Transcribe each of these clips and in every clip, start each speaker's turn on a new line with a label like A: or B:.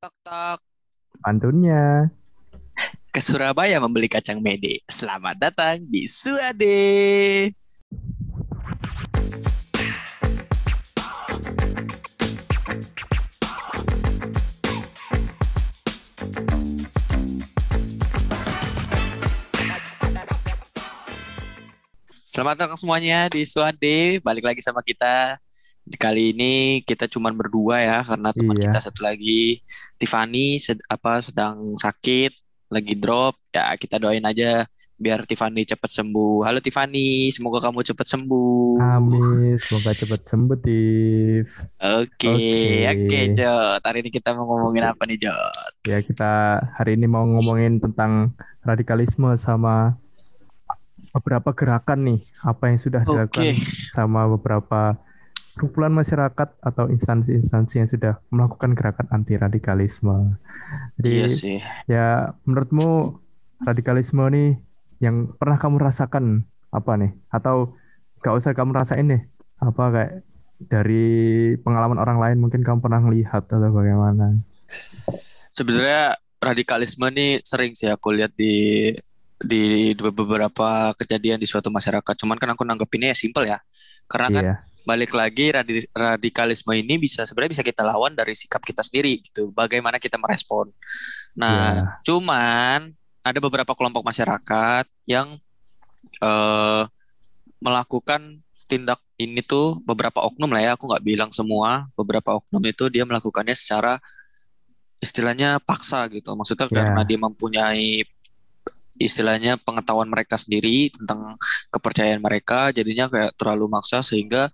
A: tok tok.
B: Pantunnya.
A: Ke Surabaya membeli kacang mede. Selamat datang di Suade. Selamat datang semuanya di Suade. Balik lagi sama kita. Kali ini kita cuman berdua ya karena teman
B: Iya.
A: kita satu lagi Tiffany sed- apa sedang sakit, lagi drop. Ya kita doain aja biar Tiffany cepat sembuh. Halo Tiffany, semoga kamu cepat sembuh.
B: Amin. Semoga cepat sembuh, Tif.
A: Oke,
B: Oke.
A: oke Jod. Hari ini kita mau ngomongin apa nih Jod?
B: Ya, kita hari ini mau ngomongin tentang radikalisme sama beberapa gerakan nih. Apa yang sudah dilakukan
A: Oke.
B: sama beberapa kumpulan masyarakat atau instansi-instansi yang sudah melakukan gerakan anti radikalisme. Jadi,
A: Iya sih.
B: ya menurutmu radikalisme nih yang pernah kamu rasakan apa nih? Atau gak usah kamu rasain deh. Apa kayak dari pengalaman orang lain mungkin kamu pernah lihat atau bagaimana?
A: Sebenarnya radikalisme nih sering sih aku lihat di di beberapa kejadian di suatu masyarakat. Cuman kan aku nanggepinnya ya simpel ya. Karena kan
B: Iya,
A: balik lagi radi- radikalisme ini bisa sebenarnya bisa kita lawan dari sikap kita sendiri gitu. Bagaimana kita merespon. Nah,
B: Iya.
A: cuman ada beberapa kelompok masyarakat yang eh melakukan tindak ini tuh beberapa oknum lah ya. Aku nggak bilang semua. Beberapa oknum itu dia melakukannya secara istilahnya paksa gitu. Maksudnya
B: Iya.
A: karena dia mempunyai istilahnya pengetahuan mereka sendiri tentang kepercayaan mereka jadinya kayak terlalu maksa sehingga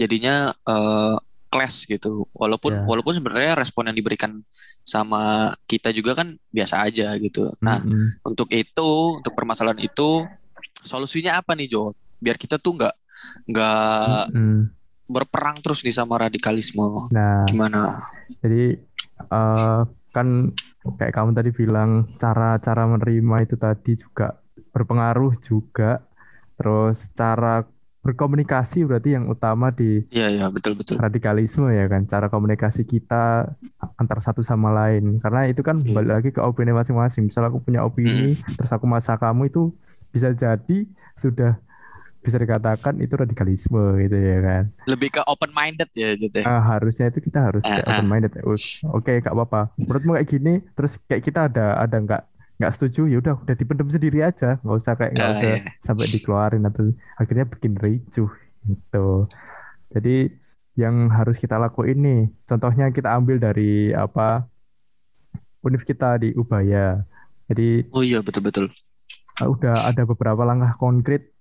A: jadinya eh, clash gitu walaupun
B: Ya.
A: walaupun sebenarnya respon yang diberikan sama kita juga kan biasa aja gitu nah
B: Mm-mm.
A: untuk itu untuk permasalahan itu solusinya apa nih Jo biar kita tuh nggak nggak
B: Mm-mm.
A: berperang terus nih sama radikalisme
B: Nah,
A: gimana
B: jadi eh, kan kayak kamu tadi bilang cara-cara menerima itu tadi juga berpengaruh juga. Terus cara berkomunikasi berarti yang utama di
A: Iya ya betul betul.
B: radikalisme ya kan cara komunikasi kita antar satu sama lain. Karena itu kan
A: Hmm.
B: balik lagi ke opini masing-masing. Misal aku punya opini terus aku masa kamu itu bisa jadi sudah bisa dikatakan itu radikalisme gitu ya kan.
A: Lebih ke open minded ya gitu ya.
B: Ah, harusnya itu kita harus kayak
A: Ah, ah.
B: open minded ya oke gak apa-apa. Menurutmu kayak gini terus kayak kita ada ada nggak nggak setuju ya udah udah dipendam sendiri aja nggak usah kayak nggak
A: Ah,
B: usah
A: iya.
B: sampai dikeluarin atau akhirnya bikin ricuh gitu jadi yang harus kita lakuin nih contohnya kita ambil dari apa univ kita di Ubaya jadi
A: oh iya betul betul
B: uh, udah ada beberapa langkah konkret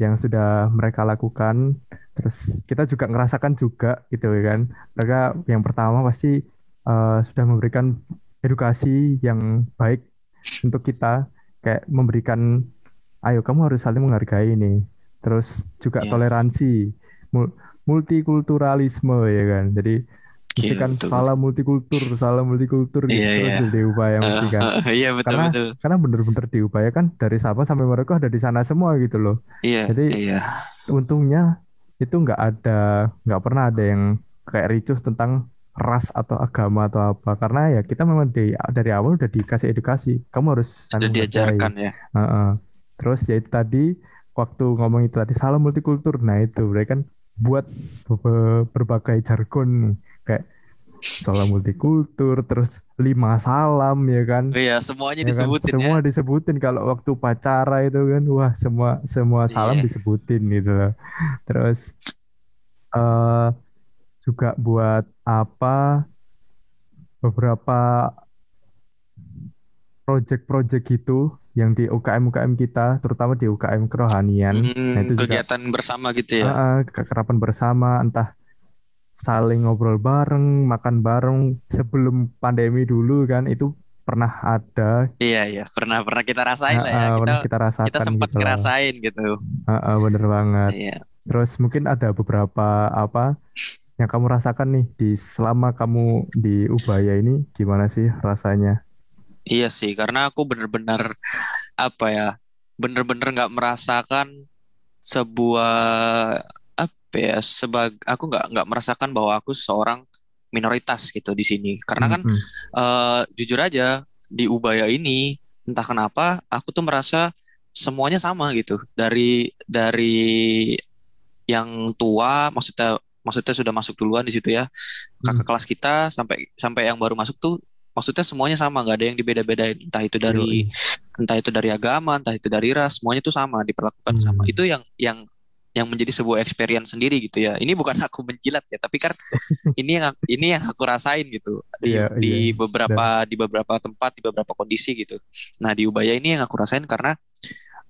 B: yang sudah mereka lakukan. Terus kita juga ngerasakan juga gitu ya kan. Mereka yang pertama pasti uh, sudah memberikan edukasi yang baik untuk kita kayak memberikan ayo kamu harus saling menghargai nih. Terus juga
A: Iya.
B: toleransi, mul- multikulturalisme ya kan. Jadi mesti kan salah multikultur, salah multikultur gitu
A: Iya,
B: terus
A: iya.
B: di upaya mesti kan
A: iya betul
B: karena
A: betul
B: karena bener-bener diupayakan dari Sabang sampai Merauke ada di sana semua gitu loh.
A: iya
B: Jadi-
A: iya
B: Untungnya itu nggak ada nggak pernah ada yang kayak ricuh tentang ras atau agama atau apa karena ya kita memang dari dari awal udah dikasih edukasi kamu harus
A: sudah diajarkan ya
B: Heeh. Terus ya itu tadi waktu ngomong itu tadi salam multikultur nah itu mereka kan buat be- berbagai jargon kayak salam multikultur terus lima salam ya kan
A: iya semuanya
B: Ya kan?
A: disebutin
B: semua
A: ya
B: disebutin kalau waktu upacara itu kan wah semua semua salam
A: Iya.
B: disebutin gitu loh. Terus eh juga buat apa beberapa project-project gitu yang di UKM UKM kita terutama di UKM kerohanian.
A: Hmm,
B: nah, itu juga
A: kegiatan bersama gitu ya?
B: Ah, kekerapan bersama entah saling ngobrol bareng makan bareng. Sebelum pandemi dulu kan itu pernah ada.
A: Iya iya pernah pernah kita rasain lah ya. Kita
B: pernah kita rasakan
A: kita sempat
B: gitu
A: ngerasain gitu.
B: Ah, ah, bener banget.
A: Iya.
B: Terus mungkin ada beberapa apa yang kamu rasakan nih di selama kamu di Ubaya ini gimana sih rasanya
A: iya sih karena aku bener-bener apa ya bener-bener nggak merasakan sebuah apa ya sebag aku nggak nggak merasakan bahwa aku seorang minoritas gitu di sini. Karena kan
B: Mm-mm.
A: eh, jujur aja di Ubaya ini entah kenapa aku tuh merasa semuanya sama gitu. Dari dari yang tua maksudnya maksudnya sudah masuk duluan di situ ya. Kakak kelas kita sampai sampai yang baru masuk tuh maksudnya semuanya sama, nggak ada yang dibeda-bedain. Entah itu dari
B: Yoi.
A: entah itu dari agama, entah itu dari ras, semuanya itu sama, diperlakukan
B: Hmm.
A: sama. Itu yang yang yang menjadi sebuah experience sendiri gitu ya. Ini bukan aku menjilat ya, tapi kan ini yang ini yang aku rasain gitu di
B: Iya,
A: di
B: iya.
A: beberapa di beberapa tempat, di beberapa kondisi gitu. Nah, di Ubaya ini yang aku rasain karena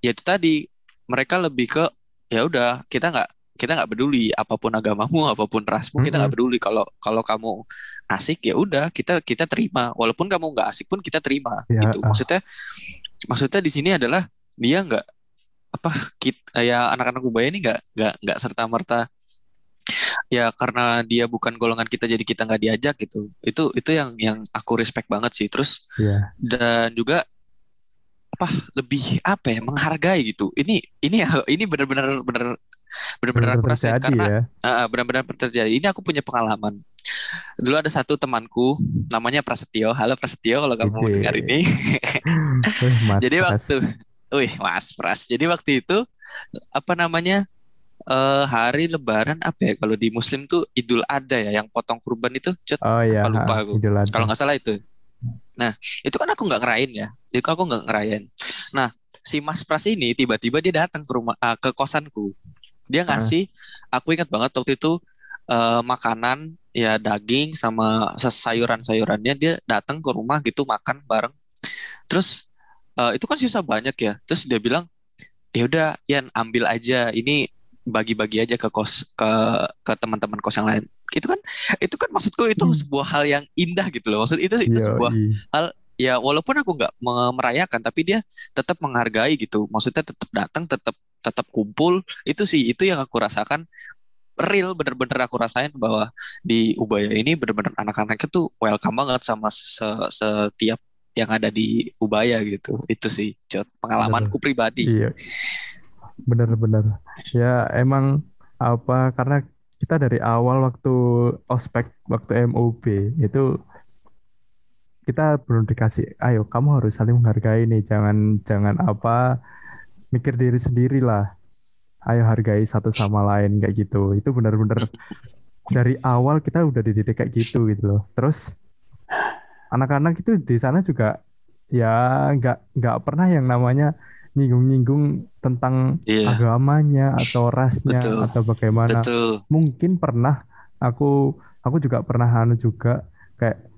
A: ya itu tadi mereka lebih ke ya udah kita nggak kita nggak peduli apa pun agamamu apa pun rasmu kita nggak peduli. Kalau kalau kamu asik ya udah kita kita terima. Walaupun kamu nggak asik pun kita terima
B: Ya,
A: gitu.
B: ah.
A: maksudnya maksudnya di sini adalah dia nggak apa kit kayak anak-anak ubaya ini nggak nggak nggak serta merta ya karena dia bukan golongan kita jadi kita nggak diajak gitu. Itu itu yang yang aku respect banget sih. Terus
B: Iya.
A: dan juga apa lebih apa ya menghargai gitu. Ini ini ini benar-benar benar benar-benar aku rasain karena
B: ya.
A: Ah, benar-benar terjadi. Ini aku punya pengalaman. Dulu ada satu temanku, namanya Prasetyo. Halo Prasetyo, kalau kamu mau
B: Oke.
A: dengar ini.
B: Mas
A: Jadi waktu, wih Mas Pras. Jadi waktu itu apa namanya eh, hari Lebaran apa ya? Kalau di Muslim tuh Idul Adha ya, yang potong kurban itu. Cet,
B: Oh iya,
A: lupa- aku. Kalau nggak salah itu. Nah itu kan aku nggak ngerayain ya. Itu aku nggak ngerayain. Nah si Mas Pras ini tiba-tiba dia datang ke rumah ah, ke kosanku. Dia ngasih, aku ingat banget waktu itu eh, makanan ya daging sama sayuran-sayurannya dia datang ke rumah gitu makan bareng. Terus eh, itu kan sisa banyak ya. Terus dia bilang, ya udah Yan ambil aja ini bagi-bagi aja ke kos ke ke teman-teman kos yang lain. Itu kan itu kan maksudku itu
B: Hmm.
A: sebuah hal yang indah gitu loh. Maksud itu itu
B: Yoi.
A: sebuah ya walaupun aku nggak me- merayakan tapi dia tetap menghargai gitu maksudnya tetap datang tetap tetap kumpul itu sih itu yang aku rasakan real bener-bener aku rasain bahwa di Ubaya ini bener-bener anak-anaknya tuh welcome banget sama se- setiap yang ada di Ubaya gitu itu sih Jod. pengalamanku pribadi
B: Iya. Bener-bener. Ya emang apa karena kita dari awal waktu ospek waktu MOB itu kita belum dikasih ayo kamu harus saling menghargai nih jangan jangan apa mikir diri sendiri lah ayo hargai satu sama lain kayak gitu. Itu benar-benar dari awal kita udah dididik kayak gitu gitu loh. Terus anak-anak itu di sana juga ya nggak nggak pernah yang namanya nyinggung-nyinggung tentang
A: Iya.
B: agamanya atau rasnya
A: Betul.
B: atau bagaimana.
A: Betul.
B: Mungkin pernah aku aku juga pernah anu juga kayak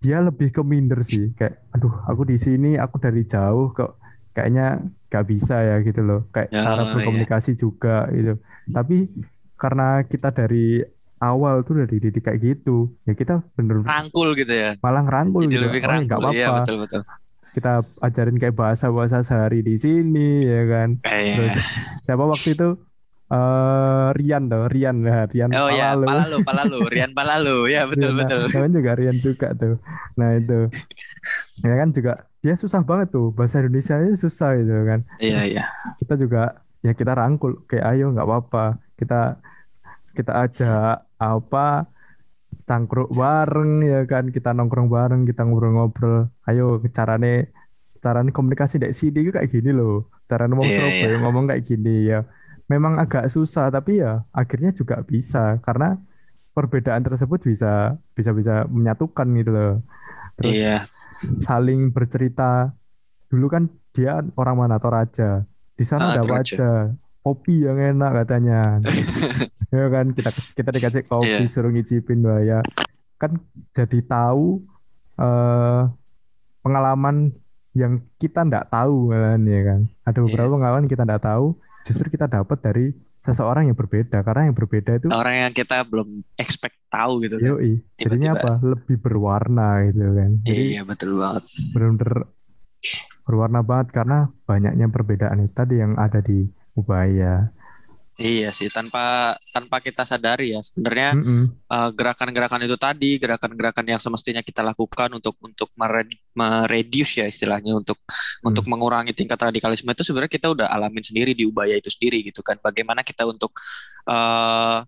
B: dia lebih ke minder sih. Kayak aduh aku di sini aku dari jauh kok kayaknya gak bisa ya gitu loh. Kayak
A: Ya,
B: cara
A: iya.
B: berkomunikasi juga gitu. Tapi karena kita dari awal tuh dari dididik kayak gitu ya kita bener
A: rangkul gitu ya.
B: malah ngerangkul
A: jadi
B: gitu.
A: lebih
B: oh ya nggak
A: rangkul iya
B: apa-apa
A: betul betul.
B: Kita ajarin kayak bahasa-bahasa sehari di sini ya kan.
A: Eh,
B: Terus siapa waktu itu eh Rian tuh Rian. Nah, Rian
A: oh ya
B: Palalu.
A: palalu palalu Rian palalu. Ya betul
B: Rian,
A: betul.
B: namanya juga Rian juga tuh. Nah itu. Ya kan juga dia susah banget tuh. Bahasa Indonesia susah gitu kan.
A: Iya iya.
B: Kita juga ya kita rangkul kayak ayo nggak apa-apa. Kita kita ajak apa cangkruk bareng ya kan. Kita nongkrong bareng kita ngobrol-ngobrol. Ayo carane carane komunikasi dari sini itu kayak gini loh. Carane ngomong
A: Iya,
B: Surabaya ngomong kayak gini ya memang agak susah tapi ya akhirnya juga bisa karena perbedaan tersebut bisa bisa bisa menyatukan gitu loh. Terus
A: iya.
B: saling bercerita. Dulu kan dia orang mana Toraja di sana
A: Ah,
B: ada wajah kopi yang enak katanya. Ya kan kita kita dikasih kopi
A: Iya.
B: suruh ngicipin wah ya kan jadi tahu eh pengalaman yang kita ndak tahu kan ya kan. Ada beberapa
A: Iya.
B: pengalaman kita ndak tahu justru kita dapat dari seseorang yang berbeda karena yang berbeda itu
A: orang yang kita belum expect tahu gitu kan
B: yoi jadinya
A: Tiba-tiba.
B: apa lebih berwarna gitu kan jadi
A: iya betul banget
B: benar-benar berwarna banget karena banyaknya perbedaan itu tadi yang ada di Ubaya.
A: Iya sih tanpa tanpa kita sadari ya sebenarnya
B: Mm-mm.
A: eh, gerakan-gerakan itu tadi gerakan-gerakan yang semestinya kita lakukan untuk untuk mere- mereduce ya istilahnya untuk untuk mengurangi tingkat radikalisme itu sebenarnya kita udah alamin sendiri di Ubaya itu sendiri gitu kan bagaimana kita untuk eh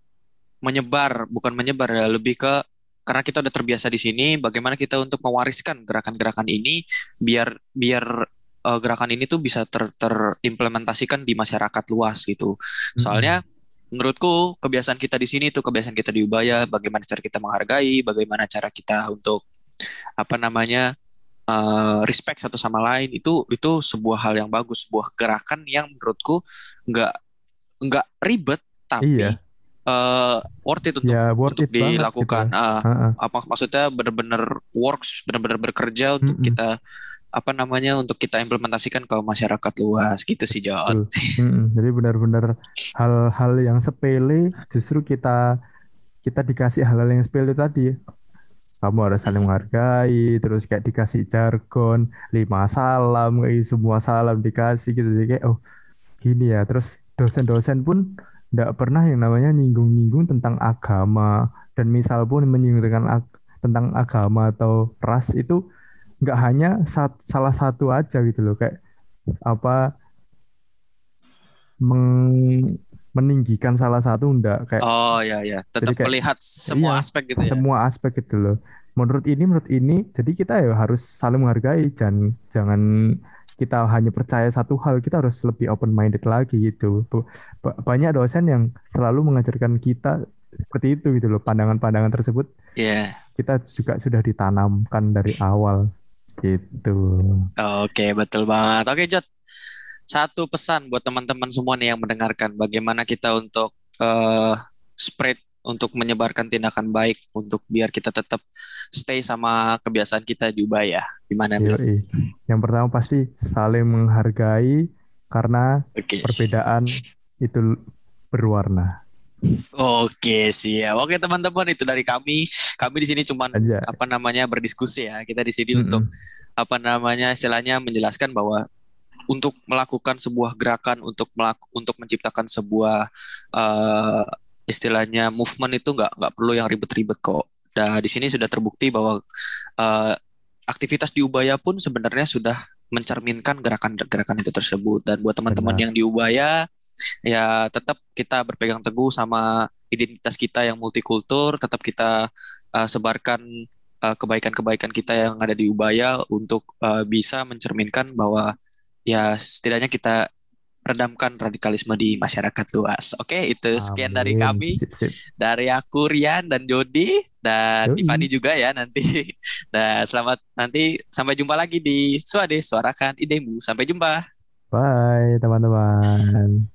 A: menyebar bukan menyebar ya lebih ke karena kita udah terbiasa di sini, bagaimana kita untuk mewariskan gerakan-gerakan ini biar biar uh, gerakan ini tuh bisa ter, terimplementasikan di masyarakat luas gitu. Soalnya menurutku kebiasaan kita di sini tuh kebiasaan kita di Ubaya, bagaimana cara kita menghargai, bagaimana cara kita untuk apa namanya uh, respect satu sama lain itu itu sebuah hal yang bagus, sebuah gerakan yang menurutku nggak nggak ribet tapi iya. uh, worth it untuk
B: ya, worth
A: untuk
B: it
A: dilakukan. Gitu. Uh, uh -uh. Apa maksudnya benar-benar works, benar-benar bekerja untuk mm -hmm. kita apa namanya untuk kita implementasikan ke masyarakat luas gitu sih John.
B: Hmm, jadi benar-benar hal-hal yang sepele justru kita kita dikasih hal-hal yang sepele tadi. Kamu harus saling menghargai, terus kayak dikasih jargon, lima salam, kayak semua salam dikasih gitu. Jadi kayak oh gini ya. Terus dosen-dosen pun tidak pernah yang namanya nyinggung-nyinggung tentang agama dan misal pun menyinggung dengan ag tentang agama atau ras itu nggak hanya sat, salah satu aja gitu loh kayak apa meng, meninggikan salah satu enggak kayak
A: oh ya ya. tetap kayak, melihat semua iya, aspek gitu ya.
B: semua aspek gitu loh. Menurut ini menurut ini jadi kita ya harus saling menghargai jangan jangan kita hanya percaya satu hal kita harus lebih open minded lagi gitu. Banyak dosen yang selalu mengajarkan kita seperti itu gitu loh pandangan-pandangan tersebut.
A: Yeah.
B: kita juga sudah ditanamkan dari awal Gitu.
A: Oke, betul banget. Oke, Jod. Satu pesan buat teman-teman semua nih yang mendengarkan bagaimana kita untuk uh, spread untuk menyebarkan tindakan baik untuk biar kita tetap stay sama kebiasaan kita di Ubaya. Gimana nih?
B: Yang pertama pasti saling menghargai karena okay. perbedaan itu berwarna.
A: Oke siap. Oke teman-teman itu dari kami. Kami di sini cuma apa namanya berdiskusi ya. Kita di sini mm -hmm. untuk apa namanya istilahnya menjelaskan bahwa untuk melakukan sebuah gerakan untuk melaku, untuk menciptakan sebuah uh, istilahnya movement itu nggak nggak perlu yang ribet-ribet kok. Nah di sini sudah terbukti bahwa uh, aktivitas di Ubaya pun sebenarnya sudah mencerminkan gerakan-gerakan itu tersebut. Dan buat teman-teman yang di Ubaya ya tetap kita berpegang teguh sama identitas kita yang multikultur. Tetap kita uh, sebarkan uh, kebaikan-kebaikan kita yang ada di Ubaya untuk uh, bisa mencerminkan bahwa ya setidaknya kita redamkan radikalisme di masyarakat luas. Oke, itu sekian Amin. dari kami. Sip, sip. Dari aku Rian dan Jody dan Yoi. Tiffany juga ya nanti. Dan selamat nanti sampai jumpa lagi di Suade Suarakan Idemu. Sampai jumpa.
B: Bye teman-teman.